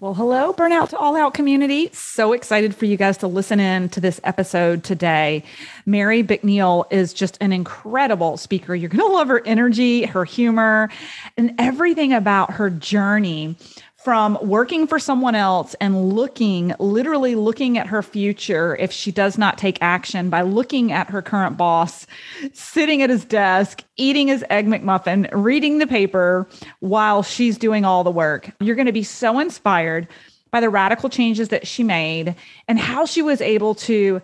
Well, hello, Burnout to All Out community. So excited for you guys to listen in to this episode today. Mary Bicknell is just an incredible speaker. You're going to love her energy, her humor, and everything about her journey from working for someone else and looking, literally looking at her future if she does not take action by looking at her current boss, sitting at his desk, eating his Egg McMuffin, reading the paper while she's doing all the work. You're going to be so inspired by the radical changes that she made and how she was able to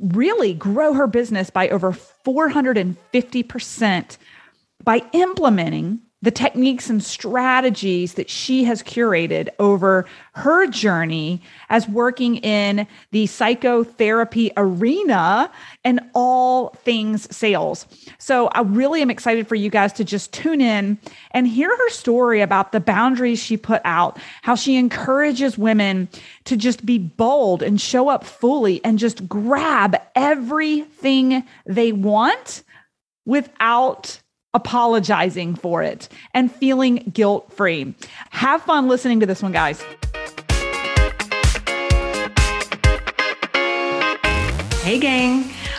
really grow her business by over 450% by implementing the techniques and strategies that she has curated over her journey as working in the psychotherapy arena and all things sales. So I really am excited for you guys to just tune in and hear her story about the boundaries she put out, how she encourages women to just be bold and show up fully and just grab everything they want without apologizing for it and feeling guilt free. Have fun listening to this one, guys. Hey, gang.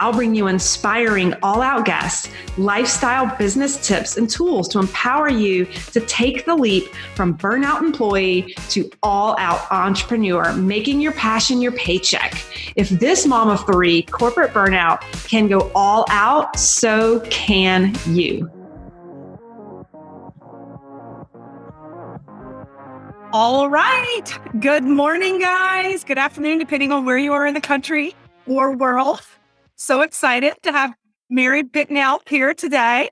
I'll bring you inspiring all out guests, lifestyle business tips, and tools to empower you to take the leap from burnout employee to all out entrepreneur, making your passion your paycheck. If this mom of three corporate burnout can go all out, so can you. All right. Good morning, guys. Good afternoon, depending on where you are in the country or world. So excited to have Mary Bicknell here today.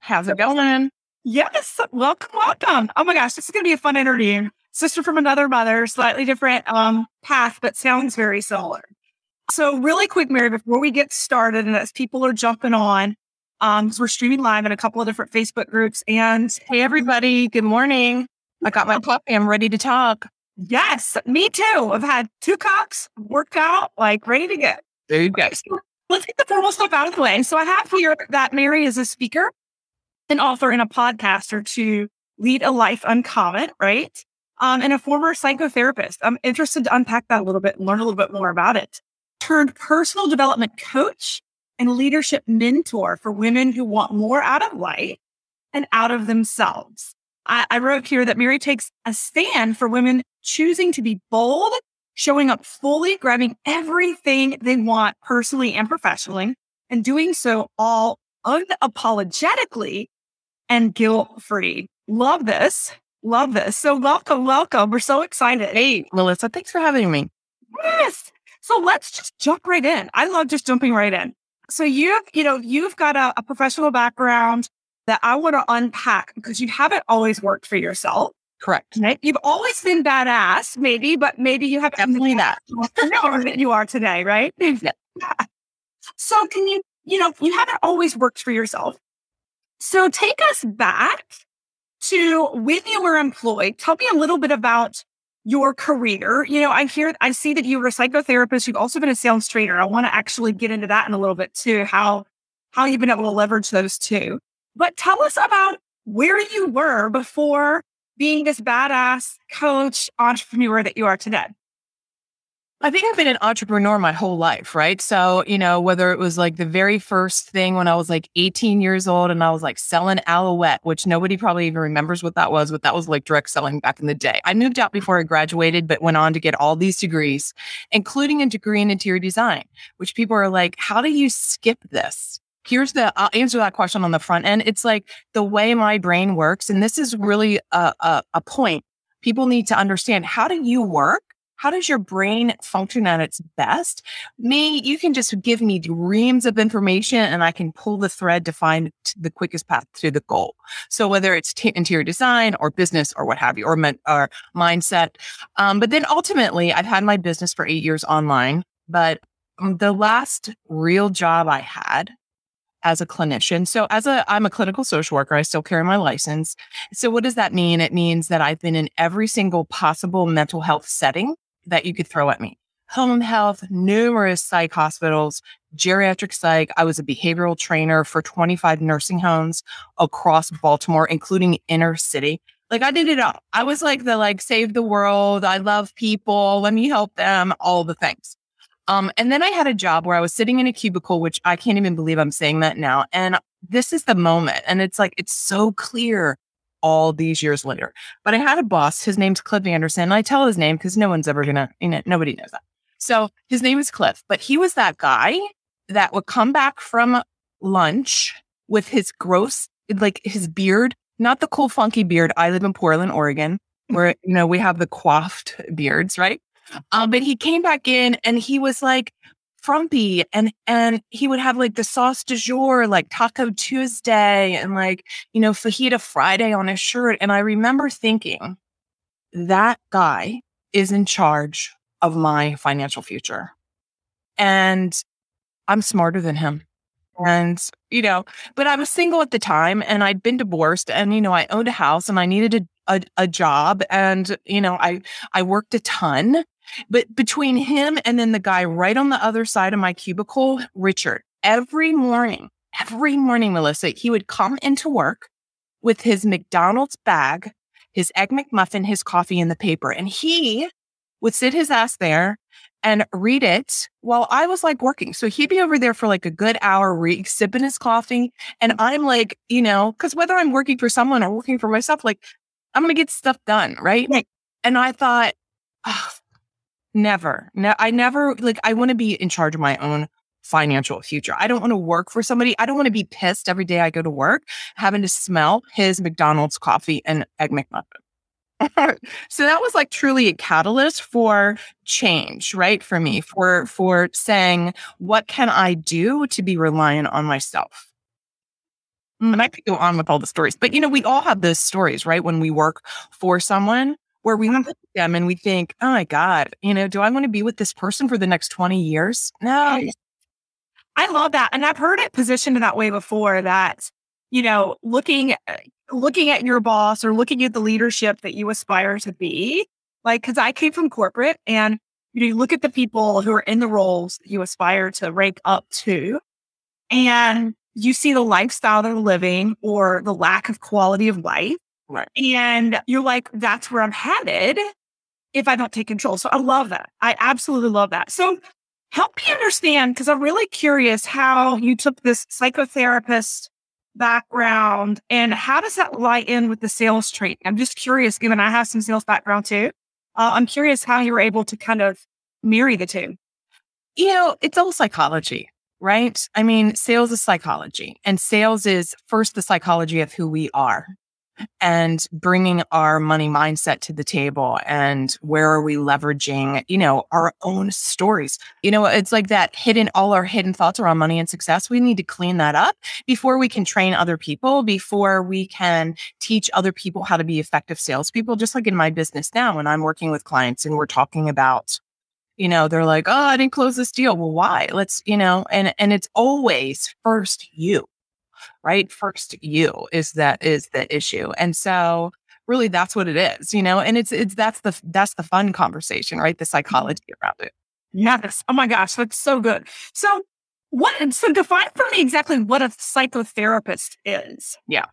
How's it going? Yes, welcome, welcome. Oh my gosh, this is going to be a fun interview. Sister from another mother, slightly different um, path, but sounds very similar. So, really quick, Mary, before we get started, and as people are jumping on, um, we're streaming live in a couple of different Facebook groups. And hey, everybody, good morning. I got my puppy. I'm ready to talk. Yes, me too. I've had two cups, worked out, like ready to go. There you go. let's get the formal stuff out of the way. So I have here that Mary is a speaker, an author, and a podcaster to lead a life uncommon, right? Um, and a former psychotherapist. I'm interested to unpack that a little bit and learn a little bit more about it. Turned personal development coach and leadership mentor for women who want more out of life and out of themselves. I, I wrote here that Mary takes a stand for women choosing to be bold showing up fully, grabbing everything they want personally and professionally, and doing so all unapologetically and guilt free. Love this. Love this. So, welcome, welcome. We're so excited. Hey, Melissa, thanks for having me. Yes. So, let's just jump right in. I love just jumping right in. So, you've, you know, you've got a, a professional background that I want to unpack because you haven't always worked for yourself. Correct. Right? You've always been badass, maybe, but maybe you have definitely not that you are today, right? Yeah. So can you, you know, you haven't always worked for yourself. So take us back to when you were employed. Tell me a little bit about your career. You know, I hear, I see that you were a psychotherapist. You've also been a sales trainer. I want to actually get into that in a little bit too, how, how you've been able to leverage those two. But tell us about where you were before being this badass coach entrepreneur that you are today? I think I've been an entrepreneur my whole life, right? So, you know, whether it was like the very first thing when I was like 18 years old and I was like selling Alouette, which nobody probably even remembers what that was, but that was like direct selling back in the day. I moved out before I graduated, but went on to get all these degrees, including a degree in interior design, which people are like, how do you skip this? Here's the I'll answer that question on the front end. It's like the way my brain works, and this is really a, a, a point. People need to understand how do you work how does your brain function at its best? Me, you can just give me reams of information and I can pull the thread to find the quickest path to the goal. So whether it's t- interior design or business or what have you, or, men- or mindset. Um, but then ultimately, I've had my business for eight years online, but um, the last real job I had as a clinician. So as a I'm a clinical social worker, I still carry my license. So what does that mean? It means that I've been in every single possible mental health setting that you could throw at me. Home health, numerous psych hospitals, geriatric psych. I was a behavioral trainer for 25 nursing homes across Baltimore, including inner city. Like I did it all. I was like the like save the world. I love people. Let me help them. All the things. Um, and then I had a job where I was sitting in a cubicle, which I can't even believe I'm saying that now. And this is the moment. And it's like, it's so clear all these years later. But I had a boss, his name's Cliff Anderson. I tell his name because no one's ever gonna, you know, nobody knows that. So his name is Cliff, but he was that guy that would come back from lunch with his gross, like his beard, not the cool, funky beard. I live in Portland, Oregon, where, you know, we have the coiffed beards, right? Um, but he came back in and he was like frumpy and and he would have like the sauce du jour, like Taco Tuesday and like, you know, fajita Friday on his shirt. And I remember thinking, that guy is in charge of my financial future. And I'm smarter than him. And, you know, but I was single at the time and I'd been divorced and, you know, I owned a house and I needed a, a, a job and, you know, I, I worked a ton but between him and then the guy right on the other side of my cubicle, Richard, every morning, every morning, Melissa, he would come into work with his McDonald's bag, his egg McMuffin, his coffee, and the paper. And he would sit his ass there and read it while I was like working. So he'd be over there for like a good hour, re- sipping his coffee. And I'm like, you know, because whether I'm working for someone or working for myself, like I'm going to get stuff done. Right. right. And I thought, oh, Never. I never like I want to be in charge of my own financial future. I don't want to work for somebody. I don't want to be pissed every day I go to work having to smell his McDonald's coffee and egg McMuffin. so that was like truly a catalyst for change, right? For me, for for saying, what can I do to be reliant on myself? And I could go on with all the stories, but you know, we all have those stories, right? When we work for someone, where we look at them and we think, oh my God, you know, do I want to be with this person for the next 20 years? No. I love that. And I've heard it positioned in that way before that, you know, looking uh, looking at your boss or looking at the leadership that you aspire to be, like because I came from corporate and you know, you look at the people who are in the roles that you aspire to rank up to, and you see the lifestyle they're living or the lack of quality of life. Right. And you're like, that's where I'm headed if I don't take control. So I love that. I absolutely love that. So help me understand, because I'm really curious how you took this psychotherapist background and how does that lie in with the sales training? I'm just curious, given I have some sales background too. Uh, I'm curious how you were able to kind of marry the two. You know, it's all psychology, right? I mean, sales is psychology, and sales is first the psychology of who we are and bringing our money mindset to the table and where are we leveraging you know our own stories. You know it's like that hidden all our hidden thoughts around money and success we need to clean that up before we can train other people before we can teach other people how to be effective salespeople just like in my business now when i'm working with clients and we're talking about you know they're like oh i didn't close this deal. Well why? Let's you know and and it's always first you right? First you is that is the issue. And so really that's what it is, you know, and it's it's that's the that's the fun conversation, right? The mm-hmm. psychology around it. Yes. Oh my gosh, that's so good. So what so define for me exactly what a psychotherapist is. Yeah.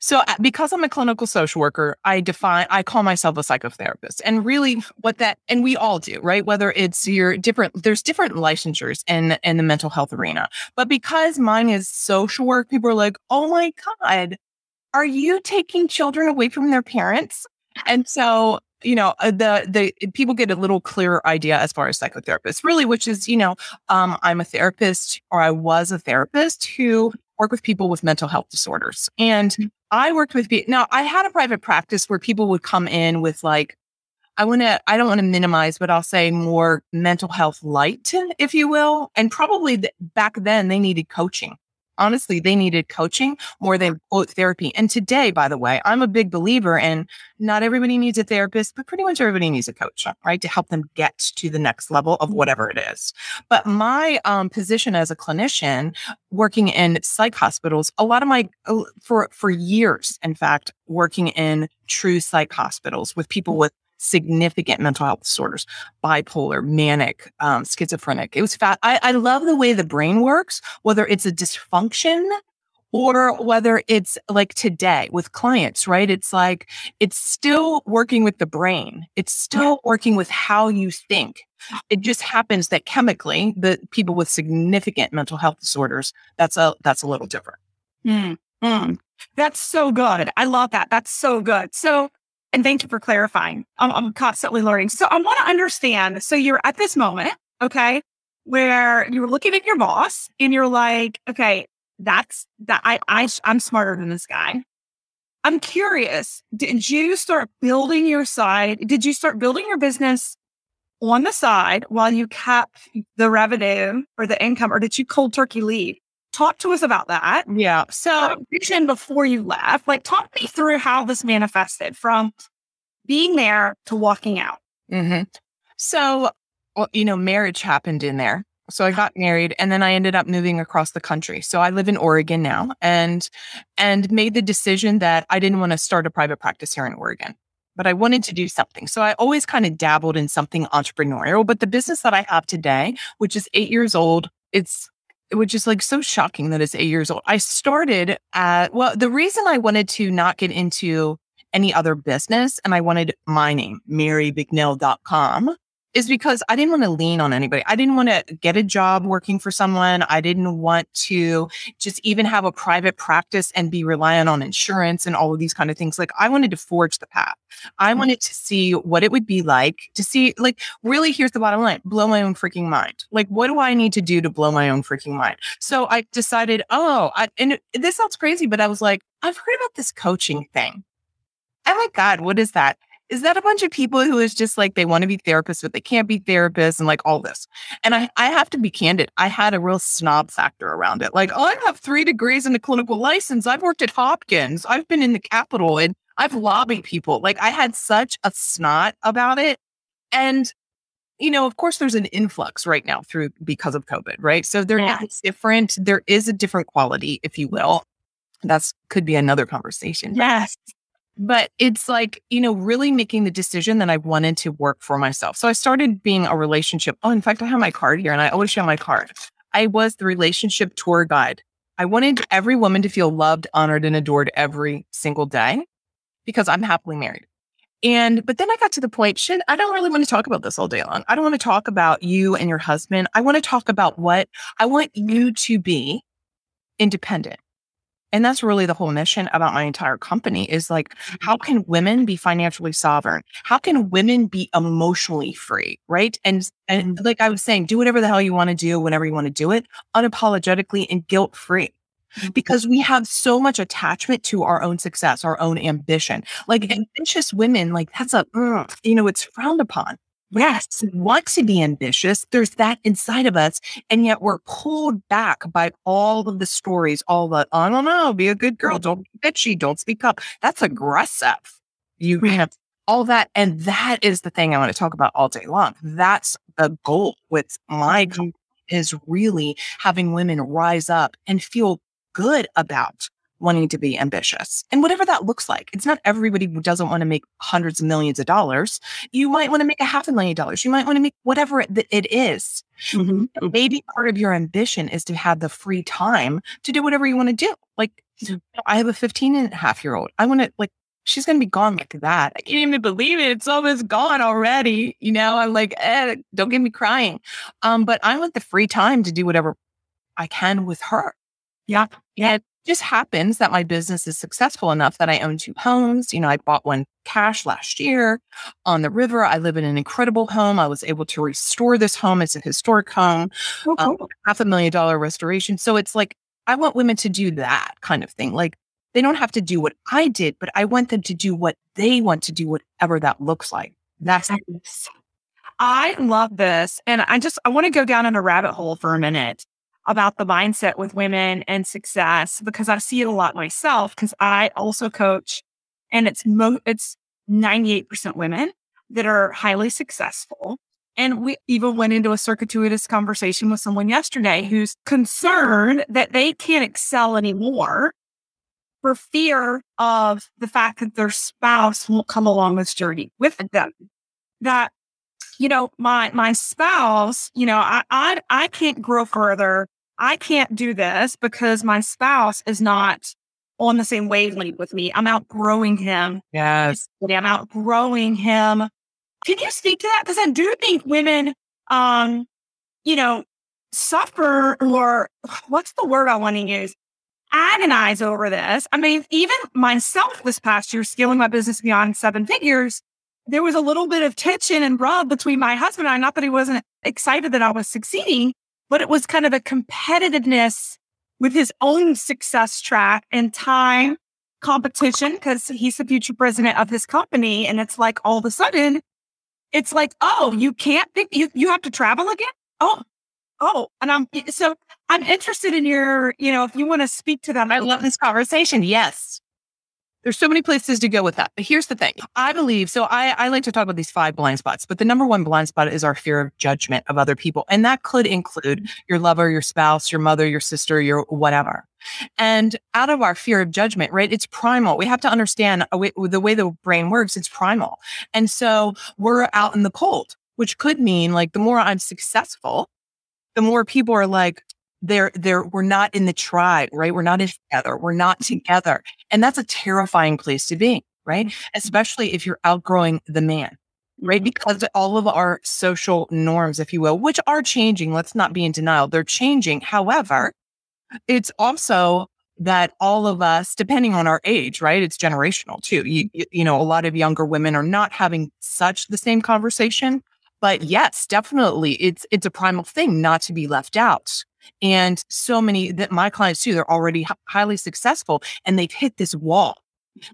So uh, because I'm a clinical social worker, I define I call myself a psychotherapist. And really what that and we all do, right? Whether it's your different there's different licensures in in the mental health arena. But because mine is social work, people are like, "Oh my god, are you taking children away from their parents?" And so you know uh, the the people get a little clearer idea as far as psychotherapists really which is you know um, i'm a therapist or i was a therapist who work with people with mental health disorders and mm. i worked with people now i had a private practice where people would come in with like I want to, I don't want to minimize, but I'll say more mental health light, if you will. And probably th- back then they needed coaching honestly, they needed coaching more than quote therapy. And today, by the way, I'm a big believer in not everybody needs a therapist, but pretty much everybody needs a coach, right? To help them get to the next level of whatever it is. But my um, position as a clinician working in psych hospitals, a lot of my, uh, for, for years, in fact, working in true psych hospitals with people with significant mental health disorders, bipolar, manic, um, schizophrenic. It was fat. I, I love the way the brain works, whether it's a dysfunction or whether it's like today with clients, right? It's like it's still working with the brain. It's still working with how you think. It just happens that chemically, the people with significant mental health disorders, that's a that's a little different. Mm, mm. That's so good. I love that. That's so good. So and thank you for clarifying. I'm, I'm constantly learning. So I want to understand. So you're at this moment, okay, where you're looking at your boss and you're like, okay, that's that I, I I'm smarter than this guy. I'm curious, did you start building your side? Did you start building your business on the side while you kept the revenue or the income, or did you cold turkey leave? Talk to us about that. Yeah. So, vision before you left, like, talk me through how this manifested from being there to walking out. Mm-hmm. So, well, you know, marriage happened in there. So I got married and then I ended up moving across the country. So I live in Oregon now and and made the decision that I didn't want to start a private practice here in Oregon. But I wanted to do something. So I always kind of dabbled in something entrepreneurial, but the business that I have today, which is 8 years old, it's which is like so shocking that it's 8 years old. I started at well, the reason I wanted to not get into any other business and I wanted my name, marybicknell.com is because I didn't want to lean on anybody. I didn't want to get a job working for someone. I didn't want to just even have a private practice and be reliant on insurance and all of these kind of things. Like I wanted to forge the path. I mm-hmm. wanted to see what it would be like to see, like, really, here's the bottom line blow my own freaking mind. Like, what do I need to do to blow my own freaking mind? So I decided, oh, I, and this sounds crazy, but I was like, I've heard about this coaching thing. Oh my God, what is that? Is that a bunch of people who is just like they want to be therapists, but they can't be therapists and like all this. And I, I have to be candid. I had a real snob factor around it. Like, oh, I have three degrees and a clinical license. I've worked at Hopkins. I've been in the Capitol and I've lobbied people. Like I had such a snot about it. And you know, of course, there's an influx right now through because of COVID, right? So there yeah. different, there is a different quality, if you will. That's could be another conversation. Yes. But it's like, you know, really making the decision that I wanted to work for myself. So I started being a relationship. Oh, in fact, I have my card here and I always show my card. I was the relationship tour guide. I wanted every woman to feel loved, honored, and adored every single day because I'm happily married. And, but then I got to the point, shit, I don't really want to talk about this all day long. I don't want to talk about you and your husband. I want to talk about what I want you to be independent. And that's really the whole mission about my entire company is like, how mm-hmm. can women be financially sovereign? How can women be emotionally free? Right. And, and mm-hmm. like I was saying, do whatever the hell you want to do whenever you want to do it, unapologetically and guilt free. Mm-hmm. Because we have so much attachment to our own success, our own ambition. Like ambitious women, like that's a, you know, it's frowned upon. Yes, want to be ambitious. There's that inside of us. And yet we're pulled back by all of the stories, all the, I don't know, be a good girl. Don't be bitchy. Don't speak up. That's aggressive. You have all that. And that is the thing I want to talk about all day long. That's the goal with my mm-hmm. company is really having women rise up and feel good about wanting to be ambitious and whatever that looks like. It's not everybody who doesn't want to make hundreds of millions of dollars. You might want to make a half a million dollars. You might want to make whatever it, it is. Mm-hmm. Maybe part of your ambition is to have the free time to do whatever you want to do. Like I have a 15 and a half year old. I want to like, she's going to be gone like that. I can't even believe it. It's almost gone already. You know, I'm like, eh, don't get me crying. Um, but I want the free time to do whatever I can with her. Yeah. Yeah just happens that my business is successful enough that I own two homes. You know, I bought one cash last year on the river. I live in an incredible home. I was able to restore this home. It's a historic home, oh, um, cool. um, half a million dollar restoration. So it's like, I want women to do that kind of thing. Like, they don't have to do what I did, but I want them to do what they want to do, whatever that looks like. That's I love this. And I just, I want to go down in a rabbit hole for a minute about the mindset with women and success because I see it a lot myself because I also coach and it's mo- it's 98% women that are highly successful. And we even went into a circuitous conversation with someone yesterday who's concerned that they can't excel anymore for fear of the fact that their spouse won't come along this journey with them. That, you know, my my spouse, you know, I I, I can't grow further. I can't do this because my spouse is not on the same wavelength with me. I'm outgrowing him. Yes. I'm outgrowing him. Can you speak to that? Because I do think women, um, you know, suffer or what's the word I want to use? agonize over this. I mean, even myself this past year, scaling my business beyond seven figures, there was a little bit of tension and rub between my husband and I. Not that he wasn't excited that I was succeeding, but it was kind of a competitiveness with his own success track and time competition because he's the future president of his company. And it's like all of a sudden, it's like, oh, you can't think you, you have to travel again. Oh, oh, and I'm so I'm interested in your, you know, if you want to speak to that. I love this conversation. Yes. There's so many places to go with that. But here's the thing. I believe, so I, I like to talk about these five blind spots, but the number one blind spot is our fear of judgment of other people. And that could include mm-hmm. your lover, your spouse, your mother, your sister, your whatever. And out of our fear of judgment, right? It's primal. We have to understand way, the way the brain works. It's primal. And so we're out in the cold, which could mean like the more I'm successful, the more people are like, they're, they're, we're not in the tribe, right? We're not together. We're not mm-hmm. together. And that's a terrifying place to be, right? Mm-hmm. Especially if you're outgrowing the man, right? Mm-hmm. Because all of our social norms, if you will, which are changing, let's not be in denial, they're changing. However, mm-hmm. it's also that all of us, depending on our age, right? It's generational too. You, you know, a lot of younger women are not having such the same conversation but yes, definitely it's it's a primal thing not to be left out. And so many that my clients too, they're already h- highly successful and they've hit this wall.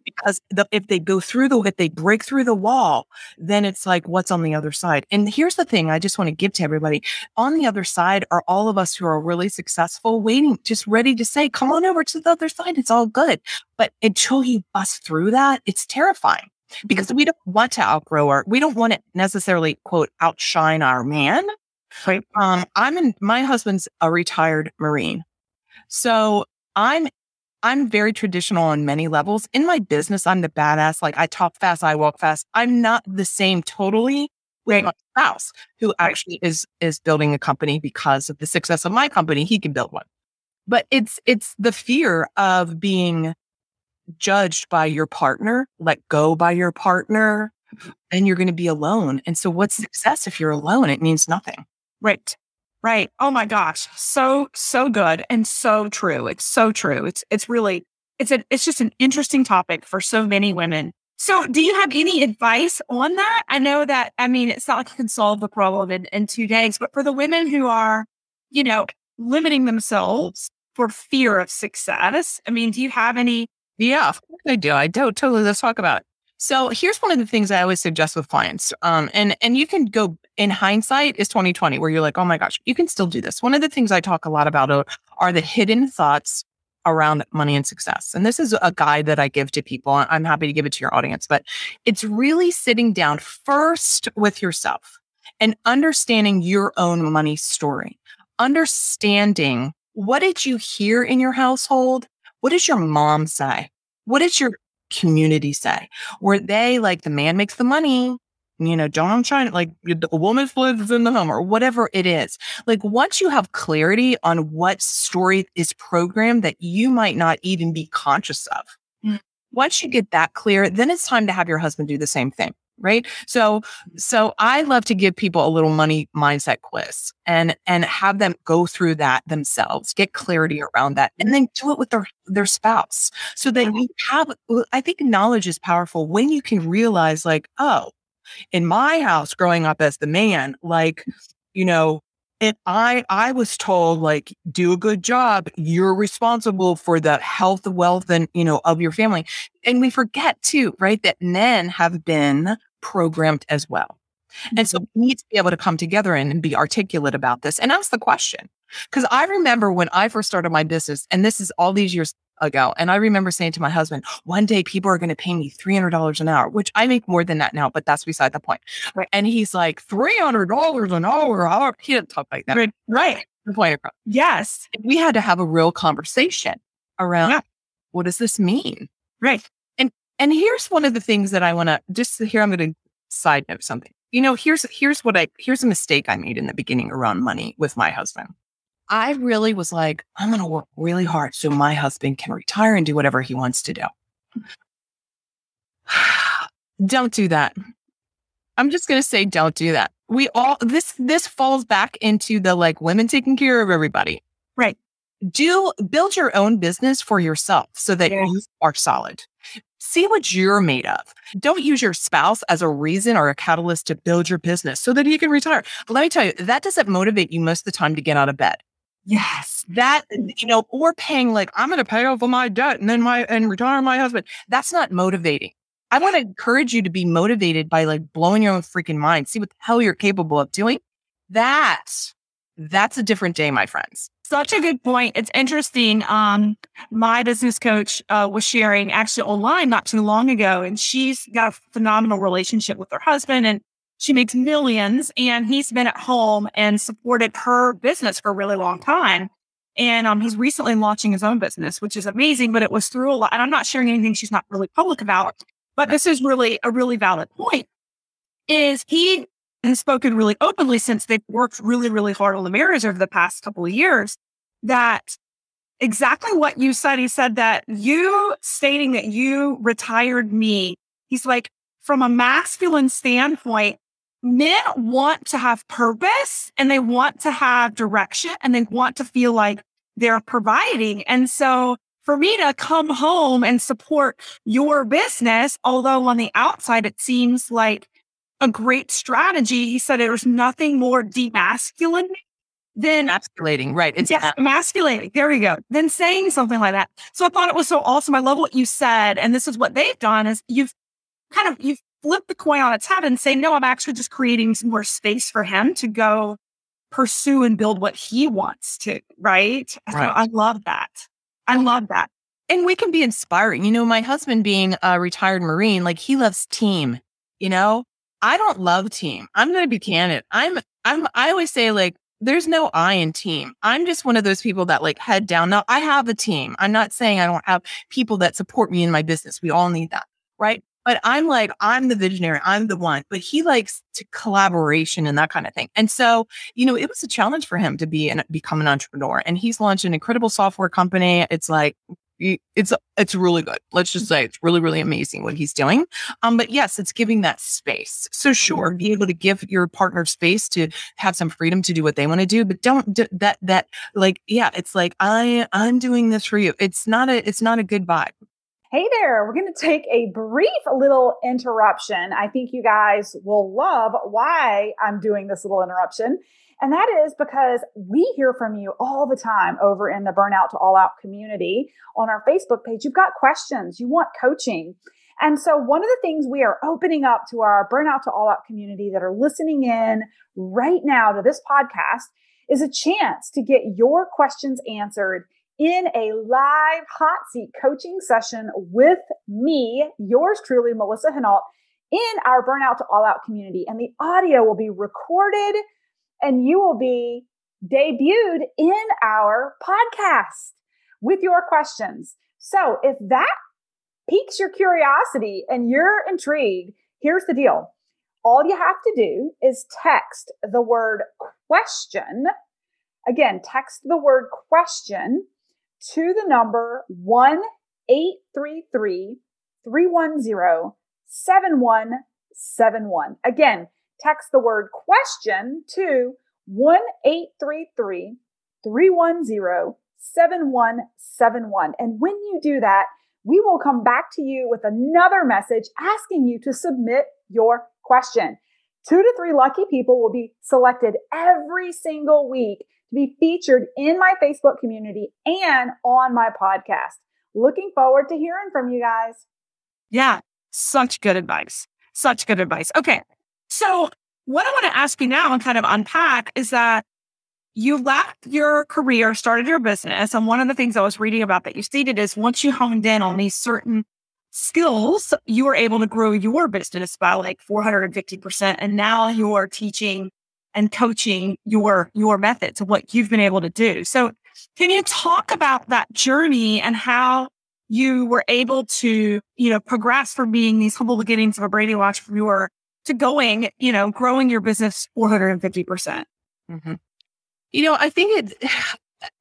Because the, if they go through the if they break through the wall then it's like what's on the other side? And here's the thing i just want to give to everybody. On the other side are all of us who are really successful waiting just ready to say come on over to the other side it's all good. But until you bust through that it's terrifying because we don't want to outgrow our, we don't want to necessarily quote outshine our man. Right. Um, I'm in, my husband's a retired Marine. So I'm, I'm very traditional on many levels. In my business, I'm the badass. Like I talk fast, I walk fast. I'm not the same totally with my spouse who actually is, is building a company because of the success of my company. He can build one. But it's, it's the fear of being judged by your partner, let go by your partner, and you're going to be alone. And so, what's success if you're alone? It means nothing. Right. Right. Oh my gosh. So, so good and so true. It's so true. It's, it's really, it's a, it's just an interesting topic for so many women. So, do you have any advice on that? I know that, I mean, it's not like you can solve the problem in, in two days, but for the women who are, you know, limiting themselves for fear of success, I mean, do you have any yeah, I do. I do totally. Let's talk about it. So here's one of the things I always suggest with clients. Um, and and you can go in hindsight is 2020, where you're like, oh my gosh, you can still do this. One of the things I talk a lot about are, are the hidden thoughts around money and success. And this is a guide that I give to people. I'm happy to give it to your audience, but it's really sitting down first with yourself and understanding your own money story, understanding what did you hear in your household what does your mom say? What your community say? Were they like the man makes the money? You know, John China, like the woman lives in the home or whatever it is. Like once you have clarity on what story is programmed that you might not even be conscious of, mm. once you get that clear, then it's time to have your husband do the same thing right so so i love to give people a little money mindset quiz and and have them go through that themselves get clarity around that and then do it with their their spouse so that uh-huh. you have i think knowledge is powerful when you can realize like oh in my house growing up as the man like you know and I, I was told like, do a good job. You're responsible for the health, wealth, and, you know, of your family. And we forget too, right? That men have been programmed as well. And so Mm-hmm. we need to be able to come together and, be articulate about this and ask the question. Because I remember when I first started my business, and this is all these years ago, and I remember saying to my husband, one day people are going to pay me $300 an hour, which I make more than that now, but that's beside the point. Right. And he's like, $300 an hour. hour. He didn't talk like that. Right. Right. The point across. Yes. We had to have a real conversation around Yeah. what does this mean? Right. And here's one of the things that I want to just here. I'm going to side note something. You know, here's here's what I here's a mistake I made in the beginning around money with my husband. I really was like, I'm going to work really hard so my husband can retire and do whatever he wants to do. don't do that. I'm just going to say, don't do that. We all this this falls back into the like women taking care of everybody. Right. Do build your own business for yourself so that Yes. you are solid. See what you're made of. Don't use your spouse as a reason or a catalyst to build your business so that you can retire. Let me tell you, that doesn't motivate you most of the time to get out of bed. Yes. That, you know, or paying like, I'm going to pay off my debt and then my, and retire my husband. That's not motivating. I want to encourage you to be motivated by like blowing your own freaking mind. See what the hell you're capable of doing. That, that's a different day, my friends. Such a good point. It's interesting. Um, my business coach uh, was sharing actually online not too long ago, and she's got a phenomenal relationship with her husband, and she makes millions. And he's been at home and supported her business for a really long time. And um, he's recently launching his own business, which is amazing. But it was through a lot. And I'm not sharing anything she's not really public about. But this is really a really valid point. Is he has spoken really openly since they've worked really, really hard on the marriage over the past couple of years that exactly what you said. He said that you stating that you retired me, he's like, from a masculine standpoint, men want to have purpose and they want to have direction and they want to feel like they're providing. And so for me to come home and support your business, although on the outside it seems like great strategy, he said there's nothing more demasculating than Emasculating, right? It's yes, emasculating. There we go. Then saying something like that. So I thought it was so awesome. I love what you said. And this is what they've done is you've kind of you've flipped the coin on its head and say, no, I'm actually just creating some more space for him to go pursue and build what he wants to. Right. Right. I love that. I love that. and we can be inspiring. You know, my husband being a retired Marine, like he loves team, you know, I don't love team. I'm going to be candid. I'm, I'm, I always say like, there's no I in team. I'm just one of those people that like head down. Now I have a team. I'm not saying I don't have people that support me in my business. We all need that. Right. But I'm like, I'm the visionary. I'm the one, but he likes to collaboration and that kind of thing. And so, you know, it was a challenge for him to be and become an entrepreneur and he's launched an incredible software company. It's like, it's it's really good. Let's just say it's really really amazing what he's doing. Um, but yes, it's giving that space. So sure, be able to give your partner space to have some freedom to do what they want to do, but don't do that that like yeah, it's like I I'm doing this for you. It's not a it's not a good vibe. Hey there, we're going to take a brief little interruption. I think you guys will love why I'm doing this little interruption. And that is because we hear from you all the time over in the Burnout to All Out community on our Facebook page. You've got questions, you want coaching. And so, one of the things we are opening up to our Burnout to All Out community that are listening in right now to this podcast is a chance to get your questions answered in a live hot seat coaching session with me, yours truly, Melissa Henault, in our Burnout to All Out community. And the audio will be recorded and you will be debuted in our podcast with your questions. So if that piques your curiosity and you're intrigued, here's the deal. All you have to do is text the word question. Again, text the word question to the number 1 833 310 7171. Again, text the word question to 1 310 7171. And when you do that, we will come back to you with another message asking you to submit your question. Two to three lucky people will be selected every single week to be featured in my Facebook community and on my podcast. Looking forward to hearing from you guys. Yeah, such good advice. Such good advice. Okay. So what I want to ask you now and kind of unpack is that you left your career, started your business. And one of the things I was reading about that you stated is once you honed in on these certain skills, you were able to grow your business by like 450%. And now you're teaching and coaching your, your methods of what you've been able to do. So can you talk about that journey and how you were able to, you know, progress from being these humble beginnings of a Brady entrepreneur to going, you know, growing your business 450%? percent mm hmm You know, I think it,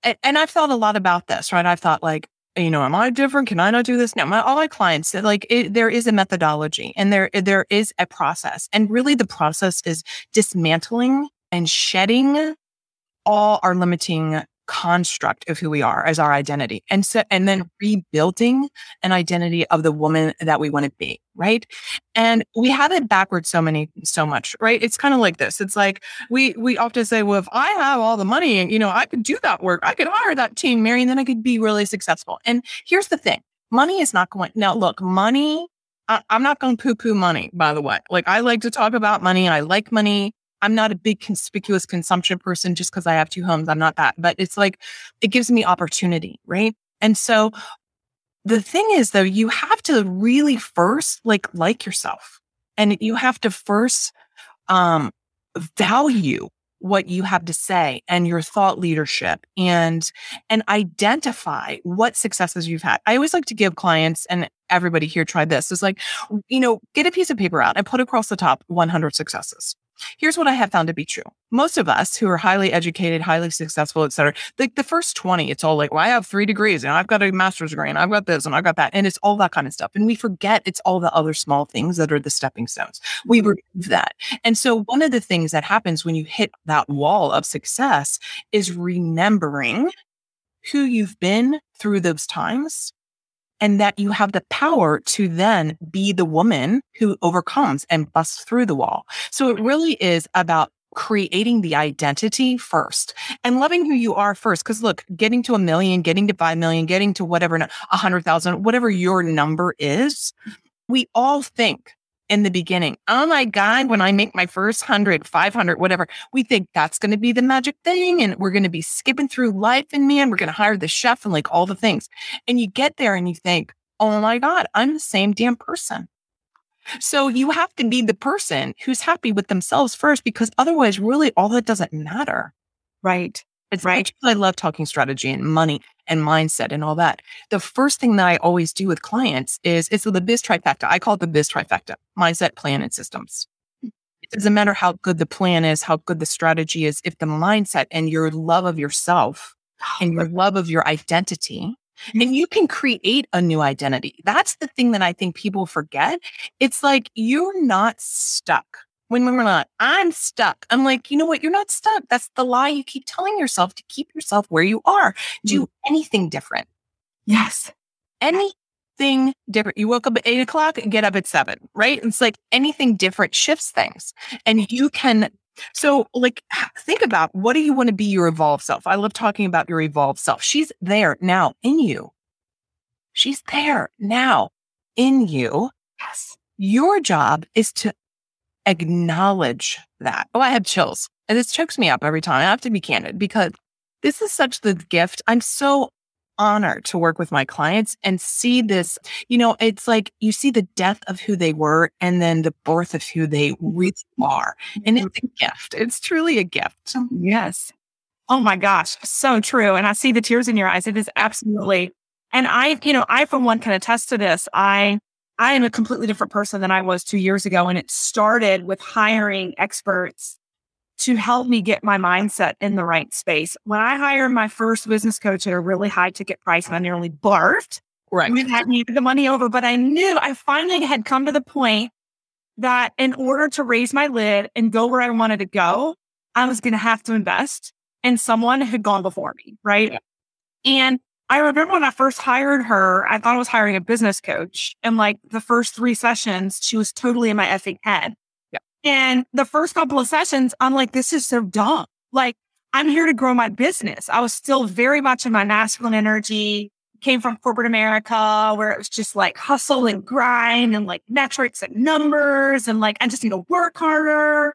and I've thought a lot about this, right? I've thought like, you know, am I different? Can I not do this? No, my, all my clients, like it, there is a methodology and there, there is a process. And really the process is dismantling and shedding all our limiting construct of who we are as our identity and so and then rebuilding an identity of the woman that we want to be right? And we have it backwards so many so much right? It's kind of like this it's like we we often say well if i have all the money and you know i could do that work i could hire that team mary and then i could be really successful. And here's the thing money is not going now look money I, i'm not going to poo poo money by the way. Like i like to talk about money and i like money I'm not a big conspicuous consumption person just because I have two homes. I'm not that, but it's like it gives me opportunity, right? And so the thing is though, you have to really first like like yourself and you have to first um value what you have to say and your thought leadership and and identify what successes you've had. I always like to give clients and everybody here try this. It's like, you know, get a piece of paper out and put across the top 100 successes. Here's what I have found to be true. Most of us who are highly educated, highly successful, et cetera, the, the first 20, it's all like, well, I have three degrees and I've got a master's degree and I've got this and I've got that. And it's all that kind of stuff. And we forget it's all the other small things that are the stepping stones. We mm-hmm. remove that. And so one of the things that happens when you hit that wall of success is remembering who you've been through those times and that you have the power to then be the woman who overcomes and busts through the wall. So it really is about creating the identity first and loving who you are first. Cause look, getting to a million, getting to 5 million, getting to whatever, a hundred thousand, whatever your number is, we all think in the beginning. Oh my God, when I make my first 100, 500, whatever, we think that's going to be the magic thing. And we're going to be skipping through life and man, we're going to hire the chef and like all the things. And you get there and you think, oh my God, I'm the same damn person. So you have to be the person who's happy with themselves first, because otherwise, really, all that doesn't matter. Right. It's right. I love talking strategy and money and mindset and all that. The first thing that I always do with clients is it's the biz trifecta. I call it the biz trifecta mindset, plan, and systems. Hmm. It doesn't matter how good the plan is, how good the strategy is, if the mindset and your love of yourself oh, and your love of your identity, and you can create a new identity. That's the thing that I think people forget. It's like you're not stuck when we're not, I'm stuck. I'm like, you know what? You're not stuck. That's the lie you keep telling yourself to keep yourself where you are. Do mm. anything different. Yes. Anything different. You woke up at eight o'clock and get up at seven, right? It's like anything different shifts things. And you can, so like, think about what do you want to be your evolved self? I love talking about your evolved self. She's there now in you. She's there now in you. Yes. Your job is to acknowledge that. Oh, I have chills. And this chokes me up every time. I have to be candid because this is such the gift. I'm so honored to work with my clients and see this. You know, it's like you see the death of who they were and then the birth of who they really are. And it's a mm-hmm. gift. It's truly a gift. Oh, yes. Oh my gosh. So true. And I see the tears in your eyes. It is absolutely. And I, you know, I, for one, can attest to this. I, I am a completely different person than I was two years ago. And it started with hiring experts to help me get my mindset in the right space. When I hired my first business coach at a really high ticket price, I nearly barfed. Right. We had needed the money over, but I knew I finally had come to the point that in order to raise my lid and go where I wanted to go, I was going to have to invest in someone who had gone before me. Right. Yeah. And I remember when I first hired her, I thought I was hiring a business coach. And like the first three sessions, she was totally in my effing head. Yeah. And the first couple of sessions, I'm like, this is so dumb. Like, I'm here to grow my business. I was still very much in my masculine energy, came from corporate America where it was just like hustle and grind and like metrics and numbers and like, I just need to work harder.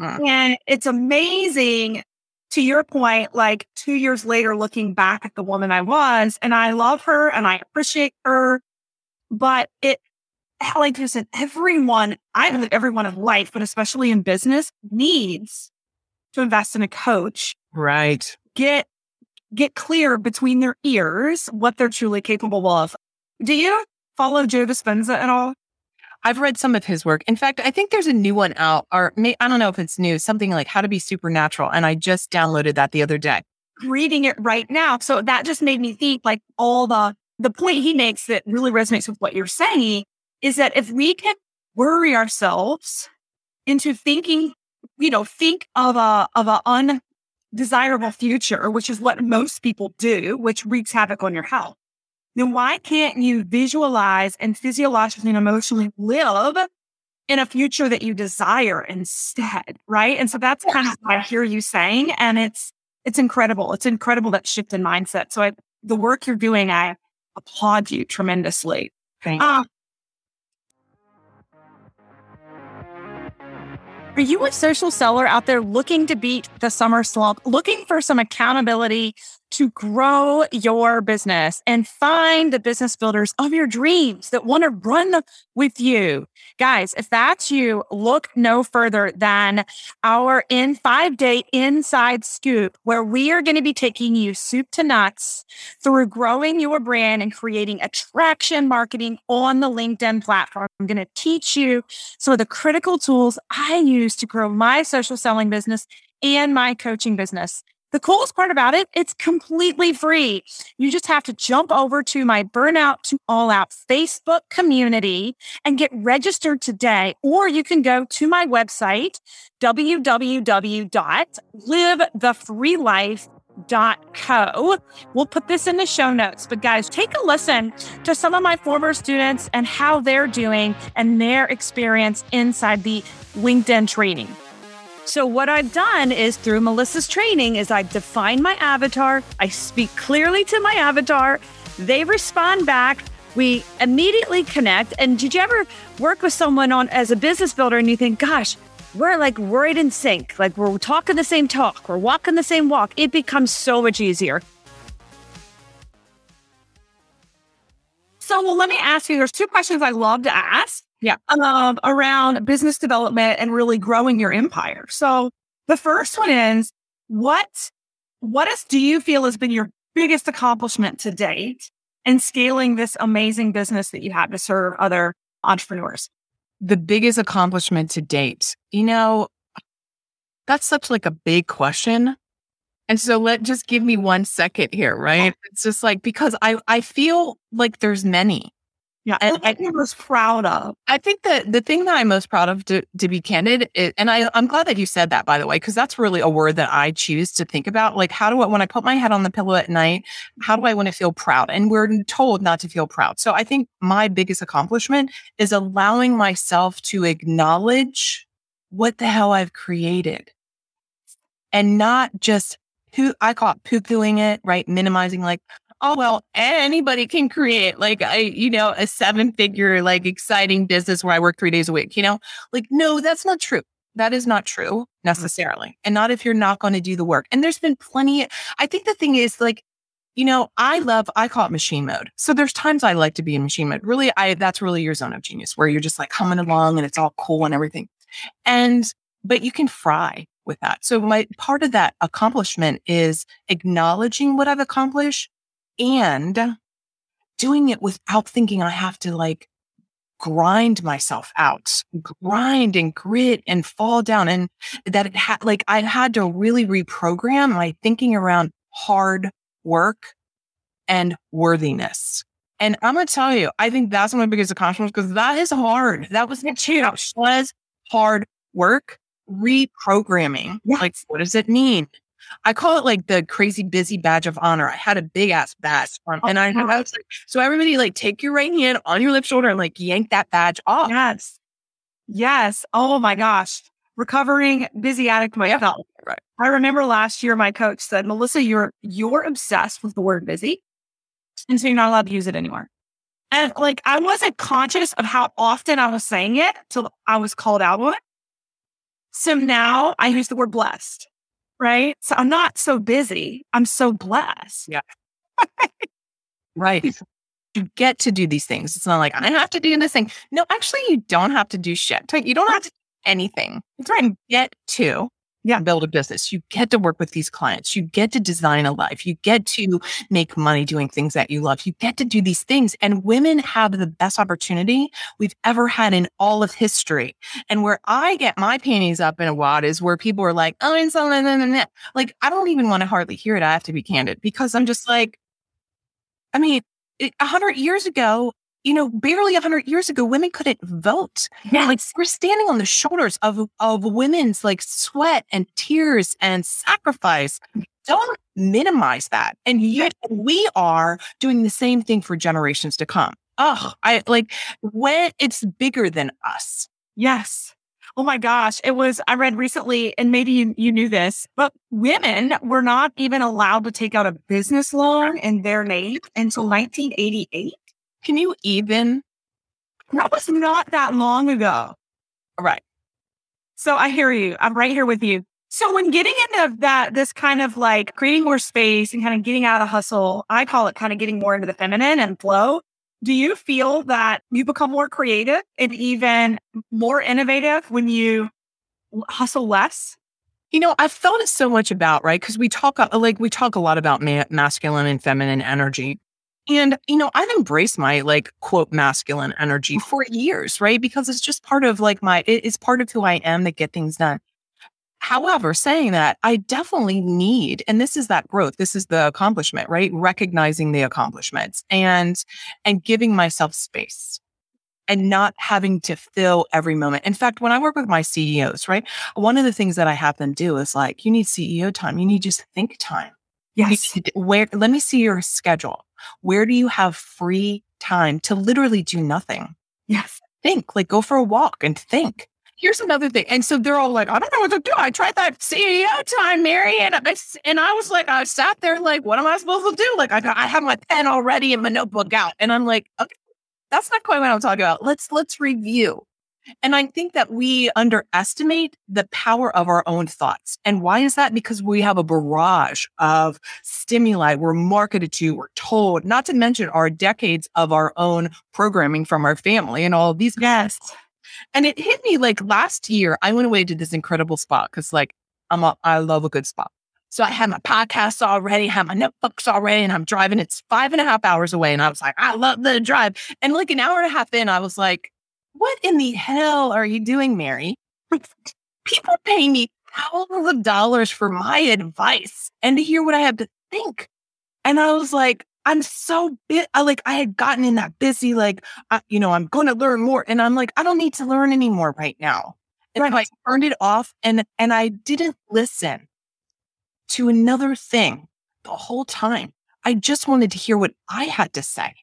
Mm. And it's amazing to your point, like two years later, looking back at the woman I was, and I love her and I appreciate her, but it, like said, everyone, I believe everyone in life, but especially in business, needs to invest in a coach. Right. Get get clear between their ears what they're truly capable of. Do you follow Joe Dispenza at all? I've read some of his work. In fact, I think there's a new one out, or may, I don't know if it's new, something like How to Be Supernatural. And I just downloaded that the other day. Reading it right now. So that just made me think like all the, the point he makes that really resonates with what you're saying is that if we can worry ourselves into thinking, you know, think of a, of a undesirable future, which is what most people do, which wreaks havoc on your health then why can't you visualize and physiologically and emotionally live in a future that you desire instead? Right. And so that's kind of what I hear you saying. And it's, it's incredible. It's incredible that shift in mindset. So I, the work you're doing, I applaud you tremendously. Thank you. Uh, Are you a social seller out there looking to beat the summer slump, looking for some accountability to grow your business and find the business builders of your dreams that want to run with you. Guys, if that's you, look no further than our in five day inside scoop, where we are going to be taking you soup to nuts through growing your brand and creating attraction marketing on the LinkedIn platform. I'm going to teach you some of the critical tools I use to grow my social selling business and my coaching business. The coolest part about it, it's completely free. You just have to jump over to my Burnout to All Out Facebook community and get registered today. Or you can go to my website, www.livethefreelife.co. We'll put this in the show notes. But guys, take a listen to some of my former students and how they're doing and their experience inside the LinkedIn training. So what I've done is through Melissa's training is I've defined my avatar. I speak clearly to my avatar. They respond back. We immediately connect. And did you ever work with someone on as a business builder and you think, gosh, we're like worried in sync, like we're talking the same talk, we're walking the same walk. It becomes so much easier. So, well, let me ask you. There's two questions I love to ask. Yeah. Um, around business development and really growing your empire. So the first one is what, what is, do you feel has been your biggest accomplishment to date in scaling this amazing business that you have to serve other entrepreneurs? The biggest accomplishment to date, you know, that's such like a big question. And so let just give me one second here, right? It's just like because I I feel like there's many. Yeah. And I'm most proud of. I think that the thing that I'm most proud of to, to be candid, is, and I, I'm glad that you said that, by the way, because that's really a word that I choose to think about. Like, how do I, when I put my head on the pillow at night, how do I want to feel proud? And we're told not to feel proud. So I think my biggest accomplishment is allowing myself to acknowledge what the hell I've created and not just who I call it poo pooing it, right? Minimizing like, oh well anybody can create like i you know a seven figure like exciting business where i work three days a week you know like no that's not true that is not true mm-hmm. necessarily and not if you're not going to do the work and there's been plenty i think the thing is like you know i love i call it machine mode so there's times i like to be in machine mode really i that's really your zone of genius where you're just like humming along and it's all cool and everything and but you can fry with that so my part of that accomplishment is acknowledging what i've accomplished and doing it without thinking I have to like grind myself out, grind and grit and fall down. And that it had like I had to really reprogram my thinking around hard work and worthiness. And I'm gonna tell you, I think that's my biggest accomplishment because that is hard. That was huge. Was hard work reprogramming. Yes. Like, what does it mean? I call it like the crazy busy badge of honor. I had a big ass badge on, oh and I, I was like, so everybody like take your right hand on your left shoulder and like yank that badge off. Yes. Yes. Oh my gosh. Recovering busy addict myself. Right. I remember last year my coach said, Melissa, you're you're obsessed with the word busy. And so you're not allowed to use it anymore. And like I wasn't conscious of how often I was saying it till I was called out on it. So now I use the word blessed, right? So I'm not so busy. I'm so blessed. Yeah. right. You get to do these things. It's not like I have to do this thing. No, actually, you don't have to do shit. You don't have to do anything. It's right. You get to yeah. build a business. You get to work with these clients. You get to design a life. You get to make money doing things that you love. You get to do these things. And women have the best opportunity we've ever had in all of history. And where I get my panties up in a wad is where people are like, oh, and so, and then, like, I don't even want to hardly hear it. I have to be candid because I'm just like, I mean, a hundred years ago, you know, barely 100 years ago, women couldn't vote. Like we're standing on the shoulders of, of women's like sweat and tears and sacrifice. Don't minimize that. And yet we are doing the same thing for generations to come. Oh, I like when it's bigger than us. Yes. Oh my gosh. It was, I read recently, and maybe you, you knew this, but women were not even allowed to take out a business loan in their name until 1988. Can you even? That was not that long ago. Right. So I hear you. I'm right here with you. So when getting into that, this kind of like creating more space and kind of getting out of the hustle, I call it kind of getting more into the feminine and flow. Do you feel that you become more creative and even more innovative when you hustle less? You know, I've thought it so much about, right? Because we talk, like, we talk a lot about ma- masculine and feminine energy. And, you know, I've embraced my like quote masculine energy mm. for years, right? Because it's just part of like my, it's part of who I am that get things done. However, saying that, I definitely need, and this is that growth, this is the accomplishment, right? Recognizing the accomplishments and, and giving myself space and not having to fill every moment. In fact, when I work with my CEOs, right? One of the things that I have them do is like, you need CEO time. You need just think time. Yes. Where, let me see your schedule. Where do you have free time to literally do nothing? Yes. Think, like go for a walk and think. Here's another thing. And so they're all like, I don't know what to do. I tried that CEO time, Mary. And I, and I was like, I sat there like, what am I supposed to do? Like, I, got, I have my pen already and my notebook out. And I'm like, okay, that's not quite what I'm talking about. Let's, let's review. And I think that we underestimate the power of our own thoughts. And why is that? Because we have a barrage of stimuli we're marketed to, we're told, not to mention our decades of our own programming from our family and all of these. Yes. And it hit me like last year, I went away to this incredible spot because like I'm a, I love a good spot. So I had my podcasts already, had my notebooks already, and I'm driving. It's five and a half hours away. And I was like, I love the drive. And like an hour and a half in, I was like, what in the hell are you doing, Mary? People pay me thousands of dollars for my advice and to hear what I have to think. And I was like, I'm so bit. I like I had gotten in that busy, like, I, you know, I'm going to learn more, and I'm like, I don't need to learn anymore right now. And right. so I turned it off, and and I didn't listen to another thing the whole time. I just wanted to hear what I had to say.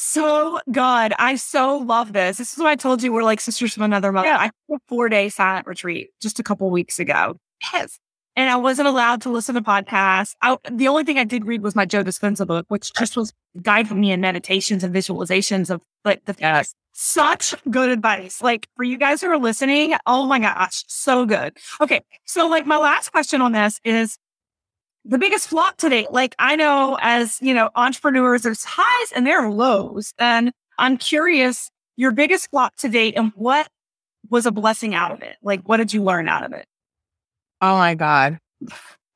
So good. I so love this. This is what I told you. We're like sisters from another mother. Yeah. I took a four day silent retreat just a couple weeks ago. Yes. And I wasn't allowed to listen to podcasts. I, the only thing I did read was my Joe Dispenza book, which just was guiding me in meditations and visualizations of like the yes. such good advice. Like for you guys who are listening, oh my gosh, so good. Okay. So like my last question on this is the biggest flop today. Like I know as, you know, entrepreneurs, there's highs and there are lows. And I'm curious, your biggest flop to date and what was a blessing out of it? Like, what did you learn out of it? Oh my God.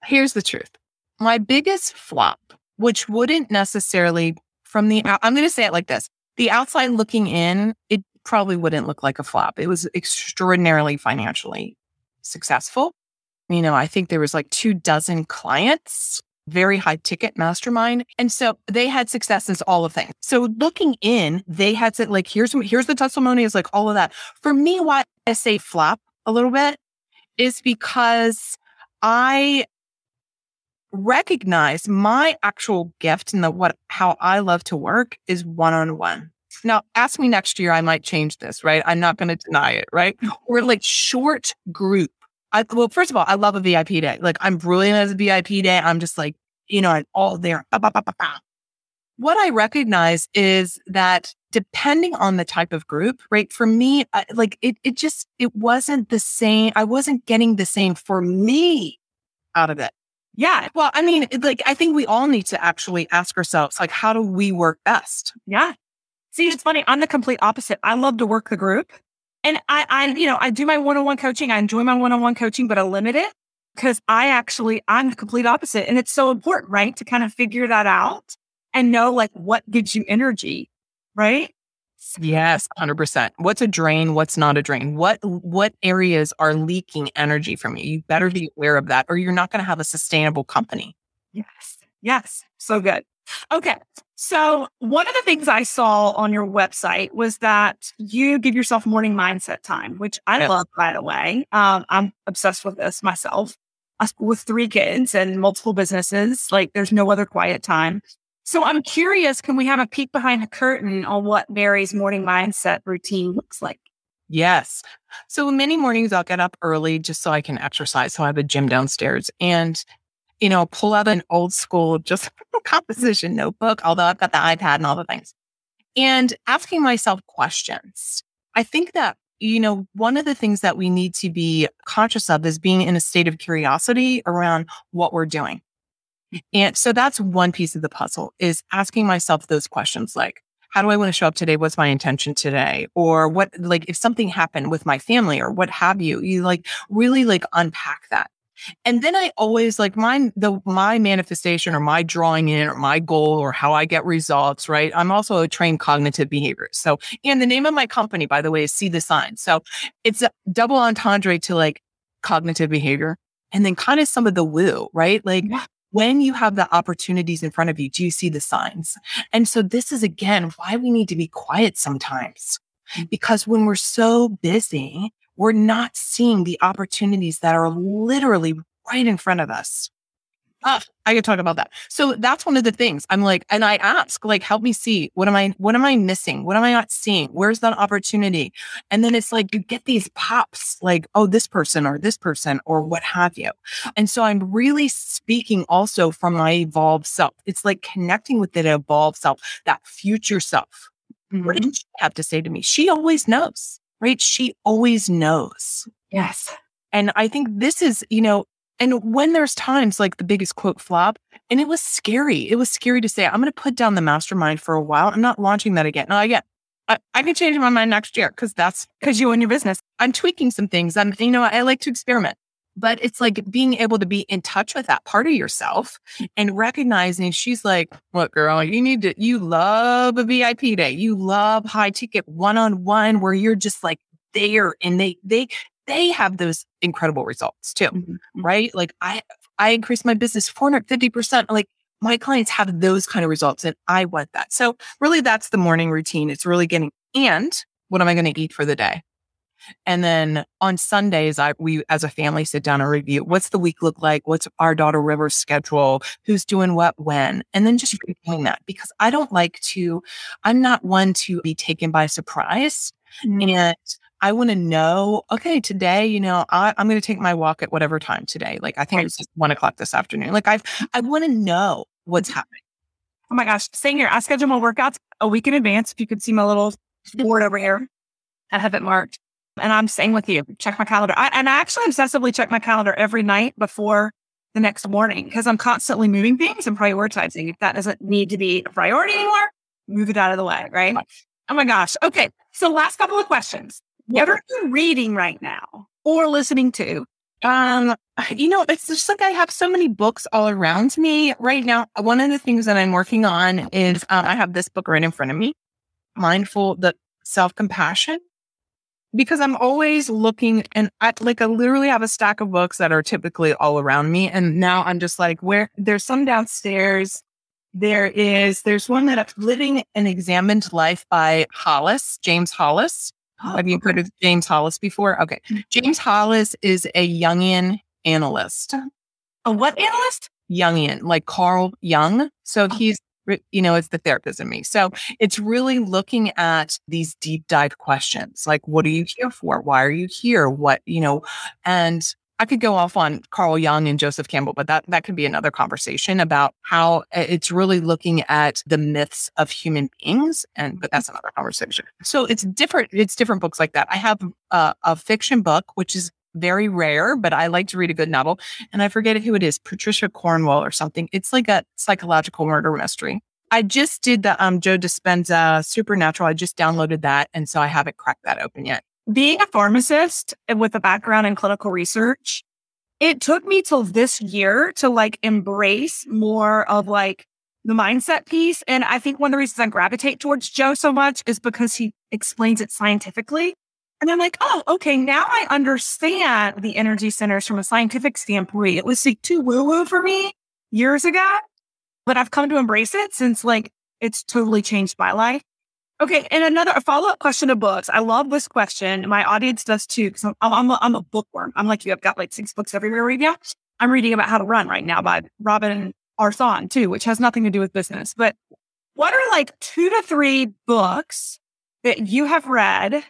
Here's the truth. My biggest flop, which wouldn't necessarily from the, I'm going to say it like this. The outside looking in, it probably wouldn't look like a flop. It was extraordinarily financially successful you know, I think there was like two dozen clients, very high ticket mastermind. And so they had successes, all of things. So looking in, they had said like, here's, here's the testimony is like all of that. For me, why I say flop a little bit is because I recognize my actual gift and the what how I love to work is one on one. Now, ask me next year, I might change this, right? I'm not going to deny it, right? We're like short group I, well, first of all, I love a VIP day. Like I'm brilliant as a VIP day. I'm just like, you know, I'm all there. Bah, bah, bah, what I recognize is that depending on the type of group, right? For me, I, like it, it just, it wasn't the same. I wasn't getting the same for me out of it. Yeah. Well, I mean, like, I think we all need to actually ask ourselves, like, how do we work best? Yeah. See, it's funny. I'm the complete opposite. I love to work the group. And I, I, you know, I do my one-on-one coaching. I enjoy my one-on-one coaching, but I limit it because I actually, I'm the complete opposite. And it's so important, right? To kind of figure that out and know like what gives you energy, right? Yes, 100%. What's a drain? What's not a drain? What what areas are leaking energy from you? You better be aware of that or you're not going to have a sustainable company. Yes. Yes. So good. Okay. So, one of the things I saw on your website was that you give yourself morning mindset time, which I love, by the way. Um, I'm obsessed with this myself. With three kids and multiple businesses, like there's no other quiet time. So I'm curious, can we have a peek behind the curtain on what Mary's morning mindset routine looks like? Yes. So many mornings I'll get up early just so I can exercise. So I have a gym downstairs and, you know, pull out an old school just composition notebook, although I've got the iPad and all the things. And asking myself questions. I think that, you know, one of the things that we need to be conscious of is being in a state of curiosity around what we're doing. And so that's one piece of the puzzle is asking myself those questions like, how do I want to show up today? What's my intention today? Or what, like, if something happened with my family or what have you, you like really like unpack that. And then I always like my the my manifestation or my drawing in or my goal or how I get results, right? I'm also a trained cognitive behavior. So, and the name of my company, by the way, is See the Signs. So it's a double entendre to like cognitive behavior and then kind of some of the woo, right? Like yeah when you have the opportunities in front of you, do you see the signs? And so this is again why we need to be quiet sometimes. Mm. Because when we're so busy, we're not seeing the opportunities that are literally right in front of us. Uh, I could talk about that. So that's one of the things I'm like, and I ask, like, help me see what am I, what am I missing? What am I not seeing? Where's that opportunity? And then it's like, you get these pops like, oh, this person or this person or what have you. And so I'm really speaking also from my evolved self. It's like connecting with that evolved self, that future self. Mm-hmm. What did she have to say to me? She always knows, right? She always knows. Yes. And I think this is, you know, and when there's times like the biggest quote flop, and it was scary. It was scary to say, I'm going to put down the mastermind for a while. I'm not launching that again. No, again, I, I can change my mind next year because that's because you own your business. I'm tweaking some things. I'm, you know, I like to experiment. But it's like being able to be in touch with that part of yourself and recognizing she's like, look, girl, you need to, you love a VIP day. You love high ticket one on one where you're just like there and they, they, they have those incredible results too, mm-hmm. mm-hmm. right? Like I, I increased my business 450%. Like my clients have those kind of results and I want that. So really that's the morning routine. It's really getting, and what am I going to eat for the day? And then on Sundays, I we as a family sit down and review what's the week look like, what's our daughter River's schedule, who's doing what when, and then just reviewing that because I don't like to, I'm not one to be taken by surprise. Mm-hmm. And I want to know, okay, today, you know, I, am going to take my walk at whatever time today. Like, I think right. it's one o'clock this afternoon. Like, I've, I want to know what's mm-hmm. happening. Oh my gosh. Same here. I schedule my workouts a week in advance. If you could see my little board over here, I have it marked. And I'm saying with you, check my calendar. I, and I actually obsessively check my calendar every night before the next morning because I'm constantly moving things and prioritizing. If that doesn't need to be a priority anymore, move it out of the way. Right. Oh my gosh. Okay. So last couple of questions. What are you reading right now or listening to? Um, you know, it's just like I have so many books all around me right now. One of the things that I'm working on is um, I have this book right in front of me, Mindful, the self compassion, because I'm always looking and I like I literally have a stack of books that are typically all around me. And now I'm just like, where there's some downstairs. There is, there's one that I'm living an examined life by Hollis, James Hollis. Have you heard of James Hollis before? Okay. Mm. James Hollis is a Jungian analyst. A what analyst? Jungian, like Carl Jung. So he's, you know, it's the therapist in me. So it's really looking at these deep dive questions like, what are you here for? Why are you here? What, you know, and I could go off on Carl Jung and Joseph Campbell, but that that could be another conversation about how eh, it's really looking at the myths of human beings. And but that's another conversation. So it's different. It's different books like that. I have a, a fiction book, which is very rare, but I like to read a good novel. And I forget who it is, Patricia Cornwell or something. It's like a psychological murder mystery. I just did the um, Joe Dispenza Supernatural. I just downloaded that, and so I haven't cracked that open yet being a pharmacist with a background in clinical research, it took me till this year to like embrace more of like the mindset piece. And I think one of the reasons I gravitate towards Joe so much is because he explains it scientifically. And I'm like, oh, okay, now I understand the energy centers from a scientific standpoint. It was like too woo woo for me years ago, but I've come to embrace it since like it's totally changed my life. Okay, and another follow up question of books. I love this question. My audience does too, because I'm, I'm, a, I'm a bookworm. I'm like you. I've got like six books everywhere right now. I'm reading about how to run right now by Robin Arzón too, which has nothing to do with business. But what are like two to three books that you have read,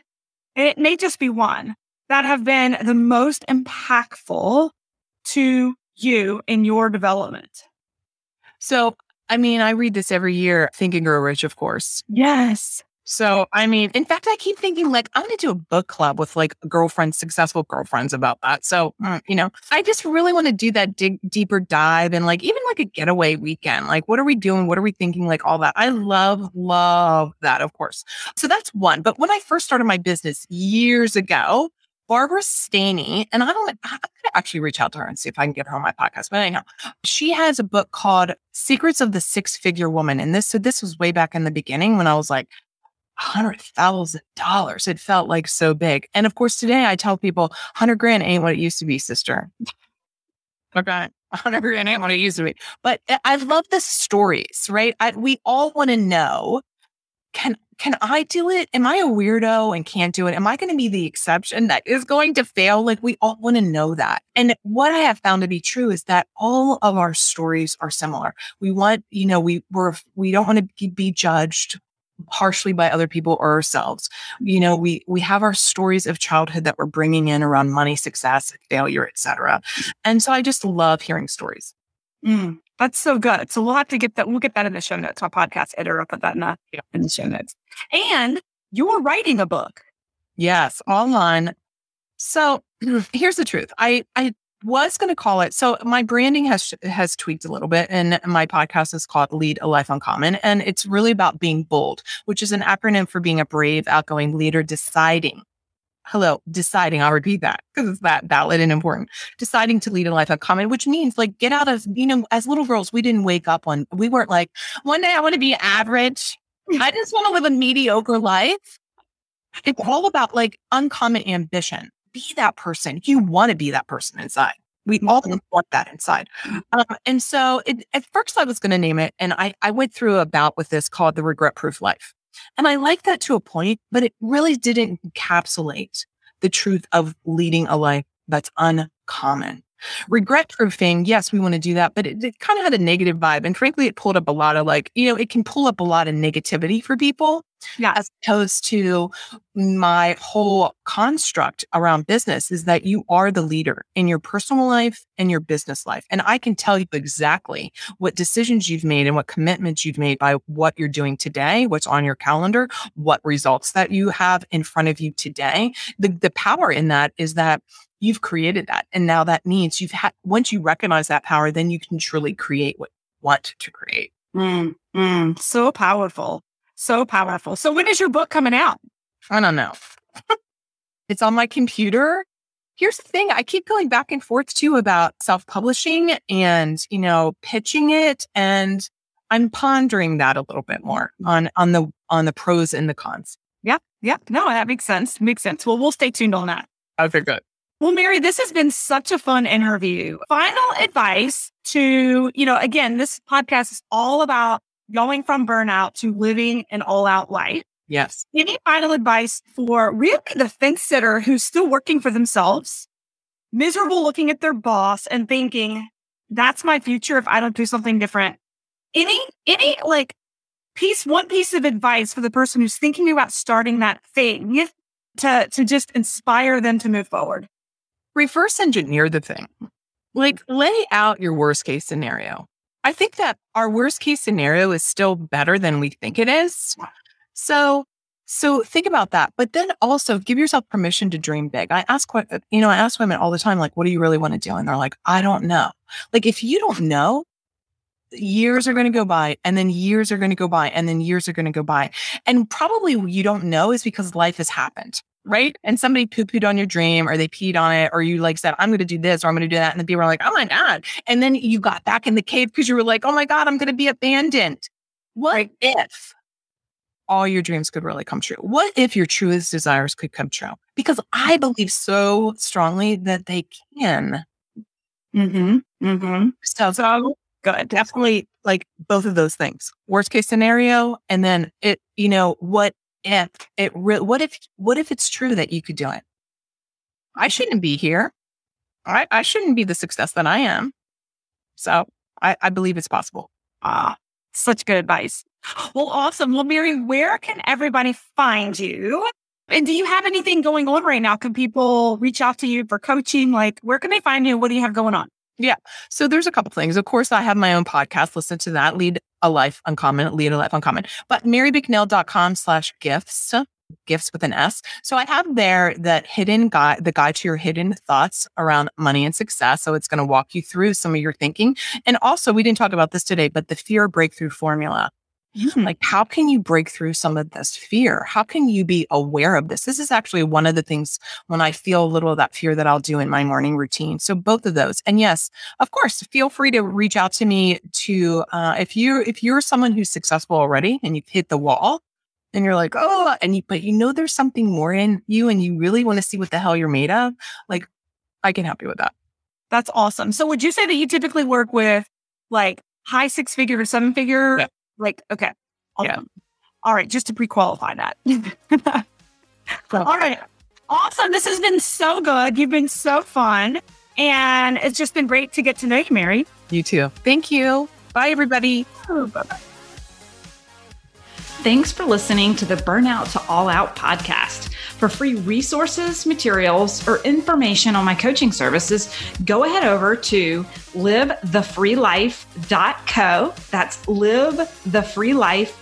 and it may just be one, that have been the most impactful to you in your development? So I mean, I read this every year, Think and Grow Rich, of course. Yes. So, I mean, in fact, I keep thinking like I'm going to do a book club with like girlfriends, successful girlfriends about that. So, mm, you know, I just really want to do that dig deeper dive and like even like a getaway weekend. Like, what are we doing? What are we thinking? Like all that. I love, love that, of course. So that's one. But when I first started my business years ago, Barbara Stanny, and I don't, going to actually reach out to her and see if I can get her on my podcast. But anyhow, she has a book called Secrets of the Six Figure Woman. And this, so this was way back in the beginning when I was like, $100,000. It felt like so big. And of course, today I tell people 100 grand ain't what it used to be, sister. okay. 100 grand ain't what it used to be. But eh, I love the stories, right? I, we all want to know can can I do it? Am I a weirdo and can't do it? Am I going to be the exception that is going to fail? Like we all want to know that. And what I have found to be true is that all of our stories are similar. We want, you know, we we're we don't want to be judged harshly by other people or ourselves. You know, we we have our stories of childhood that we're bringing in around money, success, failure, etc. And so I just love hearing stories. Mm. That's so good. So we'll have to get that. We'll get that in the show notes. My podcast editor will put that in the, in the show notes. And you're writing a book. Yes, online. So here's the truth. I I was going to call it. So my branding has has tweaked a little bit, and my podcast is called Lead a Life Uncommon, and it's really about being bold, which is an acronym for being a brave, outgoing leader, deciding hello, deciding, I'll repeat that because it's that valid and important, deciding to lead a life uncommon, which means like get out of, you know, as little girls, we didn't wake up on, we weren't like, one day I want to be average. I just want to live a mediocre life. It's all about like uncommon ambition. Be that person. You want to be that person inside. We all mm-hmm. want that inside. Um, and so it, at first I was going to name it, and I, I went through a bout with this called the regret proof life. And I like that to a point, but it really didn't encapsulate the truth of leading a life that's uncommon. Regret proofing, yes, we want to do that, but it, it kind of had a negative vibe. And frankly, it pulled up a lot of like, you know, it can pull up a lot of negativity for people. Yeah. As opposed to my whole construct around business is that you are the leader in your personal life and your business life. And I can tell you exactly what decisions you've made and what commitments you've made by what you're doing today, what's on your calendar, what results that you have in front of you today. The, the power in that is that you've created that. And now that means you've had, once you recognize that power, then you can truly create what you want to create. Mm, mm, so powerful. So powerful. So when is your book coming out? I don't know. it's on my computer. Here's the thing. I keep going back and forth too about self-publishing and, you know, pitching it. And I'm pondering that a little bit more on, on the, on the pros and the cons. Yeah. Yeah. No, that makes sense. Makes sense. Well, we'll stay tuned on that. Okay, good. Well, Mary, this has been such a fun interview. Final advice to, you know, again, this podcast is all about going from burnout to living an all out life. Yes. Any final advice for really the fence sitter who's still working for themselves, miserable looking at their boss and thinking, that's my future if I don't do something different? Any, any like piece, one piece of advice for the person who's thinking about starting that thing to, to just inspire them to move forward? reverse engineer the thing. Like lay out your worst case scenario. I think that our worst case scenario is still better than we think it is. So, so think about that. But then also give yourself permission to dream big. I ask, uh, you know, I ask women all the time, like, what do you really want to do? And they're like, I don't know. Like, if you don't know, years are going to go by and then years are going to go by and then years are going to go by. And probably you don't know is because life has happened right? And somebody poo pooed on your dream or they peed on it, or you like said, I'm going to do this or I'm going to do that. And the people are like, oh my God. And then you got back in the cave because you were like, oh my God, I'm going to be abandoned. What right. if all your dreams could really come true? What if your truest desires could come true? Because I believe so strongly that they can. Mm-hmm. Mm-hmm. So, so good. Definitely like both of those things. Worst case scenario. And then it, you know, what if it re- what if what if it's true that you could do it? I shouldn't be here. I, I shouldn't be the success that I am. So I, I believe it's possible. Ah, such good advice. Well, awesome. Well, Mary, where can everybody find you? And do you have anything going on right now? Can people reach out to you for coaching? Like, where can they find you? What do you have going on? Yeah. So there's a couple things. Of course, I have my own podcast. Listen to that. Lead a life uncommon, lead a life uncommon. But marybicknell.com slash gifts, gifts with an S. So I have there that hidden guide, the guide to your hidden thoughts around money and success. So it's going to walk you through some of your thinking. And also, we didn't talk about this today, but the fear breakthrough formula. Mm. Like, how can you break through some of this fear? How can you be aware of this? This is actually one of the things when I feel a little of that fear that I'll do in my morning routine. So both of those. And yes, of course, feel free to reach out to me to, uh, if you, if you're someone who's successful already and you've hit the wall and you're like, oh, and you, but you know, there's something more in you and you really want to see what the hell you're made of. Like, I can help you with that. That's awesome. So would you say that you typically work with like high six figure or seven figure yeah. Like, okay. Yeah. All right. Just to pre qualify that. All right. Awesome. This has been so good. You've been so fun. And it's just been great to get to know you, Mary. You too. Thank you. Bye, everybody. Oh, bye bye. Thanks for listening to the Burnout to All Out podcast. For free resources, materials, or information on my coaching services, go ahead over to livethefreelife.co. That's livethefreelife.co